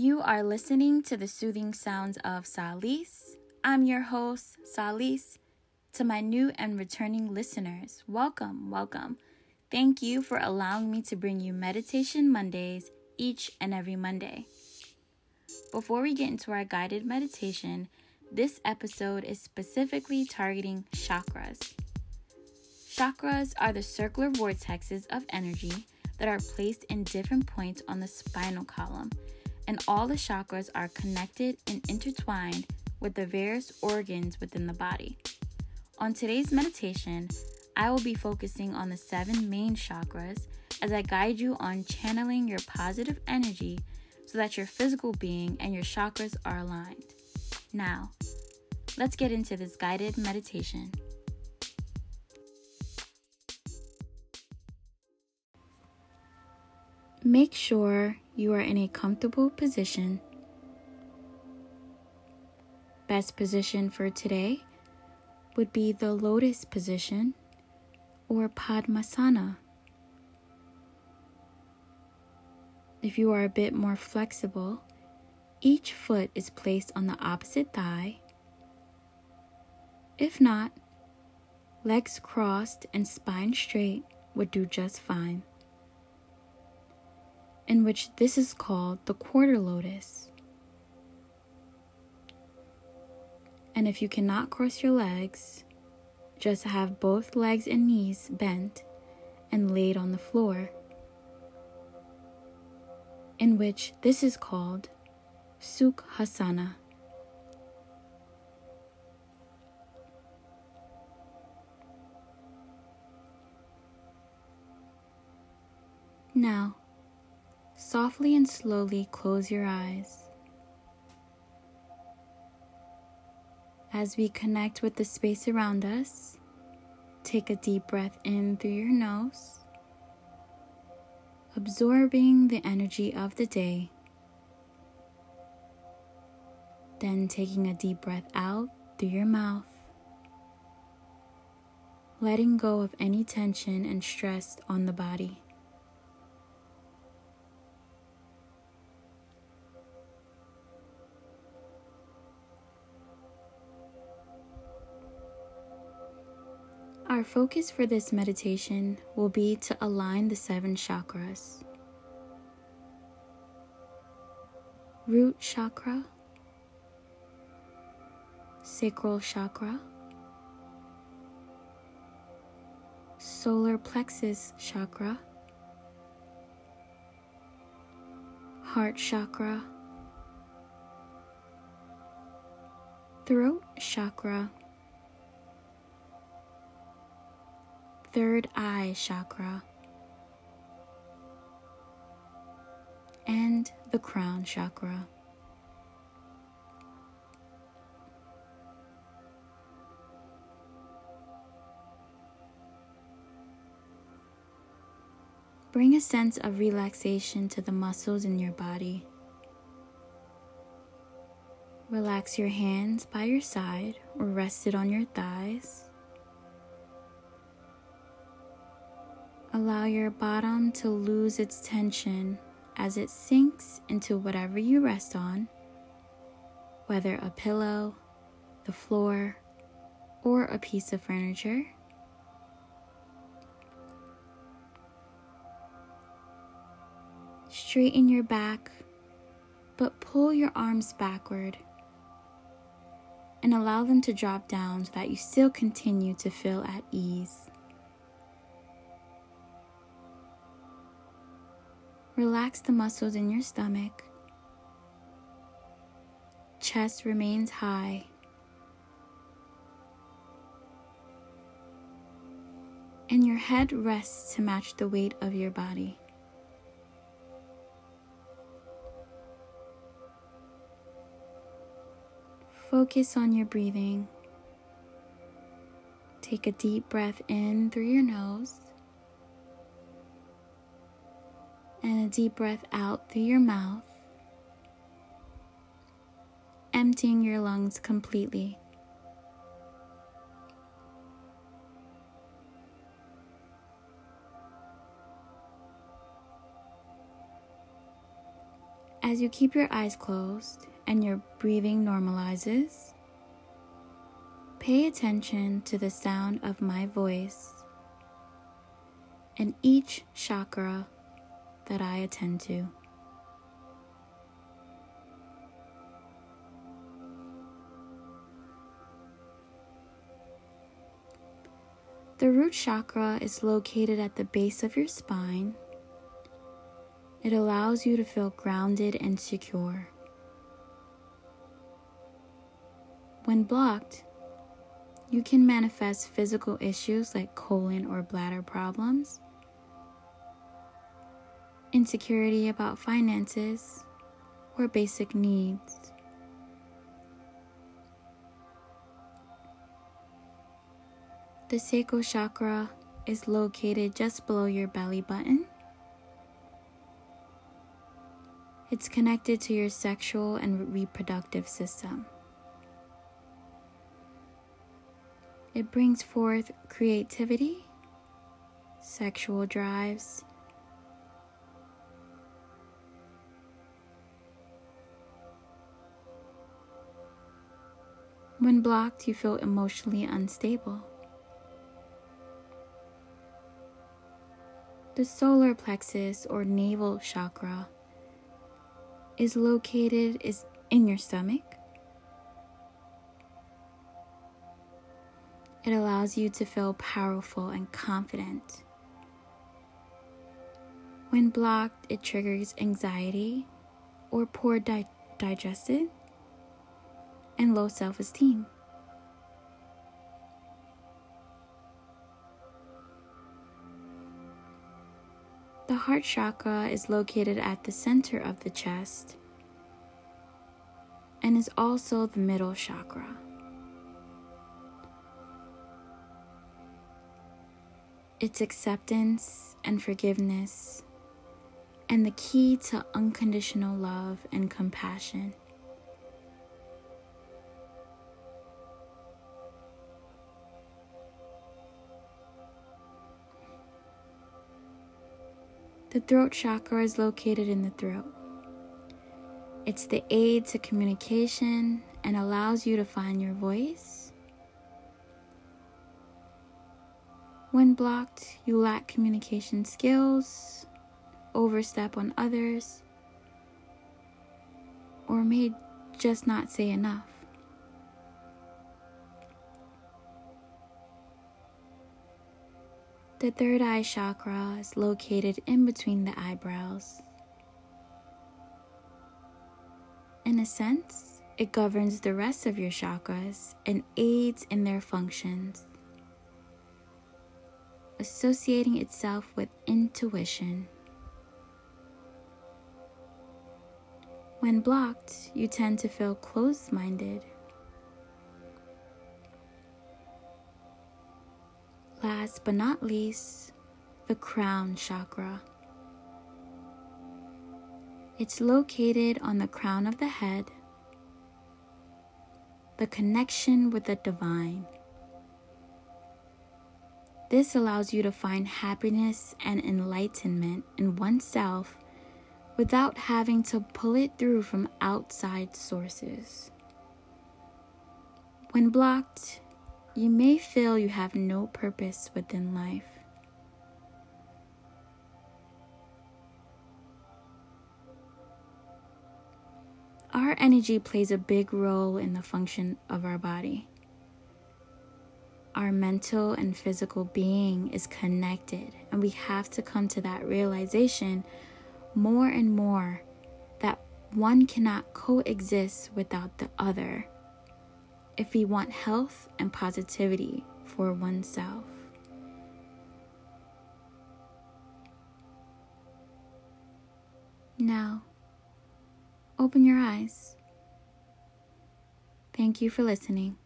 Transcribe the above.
You are listening to the soothing sounds of Salis. I'm your host, Salis. To my new and returning listeners, welcome, welcome. Thank you for allowing me to bring you Meditation Mondays each and every Monday. Before we get into our guided meditation, this episode is specifically targeting chakras. Chakras are the circular vortexes of energy that are placed in different points on the spinal column, and all the chakras are connected and intertwined with the various organs within the body. On today's meditation, I will be focusing on the seven main chakras as I guide you on channeling your positive energy so that your physical being and your chakras are aligned. Now, let's get into this guided meditation. Make sure you are in a comfortable position. Best position for today would be the lotus position or Padmasana. If you are a bit more flexible, each foot is placed on the opposite thigh. If not, legs crossed and spine straight would do just fine, in which this is called the quarter lotus. And if you cannot cross your legs, just have both legs and knees bent and laid on the floor, in which this is called Sukhasana. Now, softly and slowly close your eyes. As we connect with the space around us, take a deep breath in through your nose, absorbing the energy of the day. Then taking a deep breath out through your mouth, letting go of any tension and stress on the body. Our focus for this meditation will be to align the seven chakras. Root chakra, sacral chakra, solar plexus chakra, heart chakra, throat chakra third eye chakra, and the crown chakra. Bring a sense of relaxation to the muscles in your body. Relax your hands by your side or rested on your thighs. Allow your bottom to lose its tension as it sinks into whatever you rest on, whether a pillow, the floor, or a piece of furniture. Straighten your back, but pull your arms backward and allow them to drop down so that you still continue to feel at ease. Relax the muscles in your stomach. Chest remains high. And your head rests to match the weight of your body. Focus on your breathing. Take a deep breath in through your nose and a deep breath out through your mouth, emptying your lungs completely. As you keep your eyes closed and your breathing normalizes, pay attention to the sound of my voice and each chakra that I attend to. The root chakra is located at the base of your spine. It allows you to feel grounded and secure. When blocked, you can manifest physical issues like colon or bladder problems, insecurity about finances, or basic needs. The sacral chakra is located just below your belly button. It's connected to your sexual and reproductive system. It brings forth creativity, sexual drives, When blocked, you feel emotionally unstable. The solar plexus or navel chakra is located is in your stomach. It allows you to feel powerful and confident. When blocked, it triggers anxiety or poor di- digestion and low self esteem. The heart chakra is located at the center of the chest and is also the middle chakra. It's acceptance and forgiveness and the key to unconditional love and compassion. The throat chakra is located in the throat. It's the aid to communication and allows you to find your voice. When blocked, you lack communication skills, overstep on others, or may just not say enough. The third eye chakra is located in between the eyebrows. In a sense, it governs the rest of your chakras and aids in their functions, associating itself with intuition. When blocked, you tend to feel closed minded Last but not least, the crown chakra. It's located on the crown of the head, the connection with the divine. This allows you to find happiness and enlightenment in oneself without having to pull it through from outside sources. When blocked, you may feel you have no purpose within life. Our energy plays a big role in the function of our body. Our mental and physical being is connected, and we have to come to that realization more and more that one cannot coexist without the other if we want health and positivity for oneself. Now, open your eyes. Thank you for listening.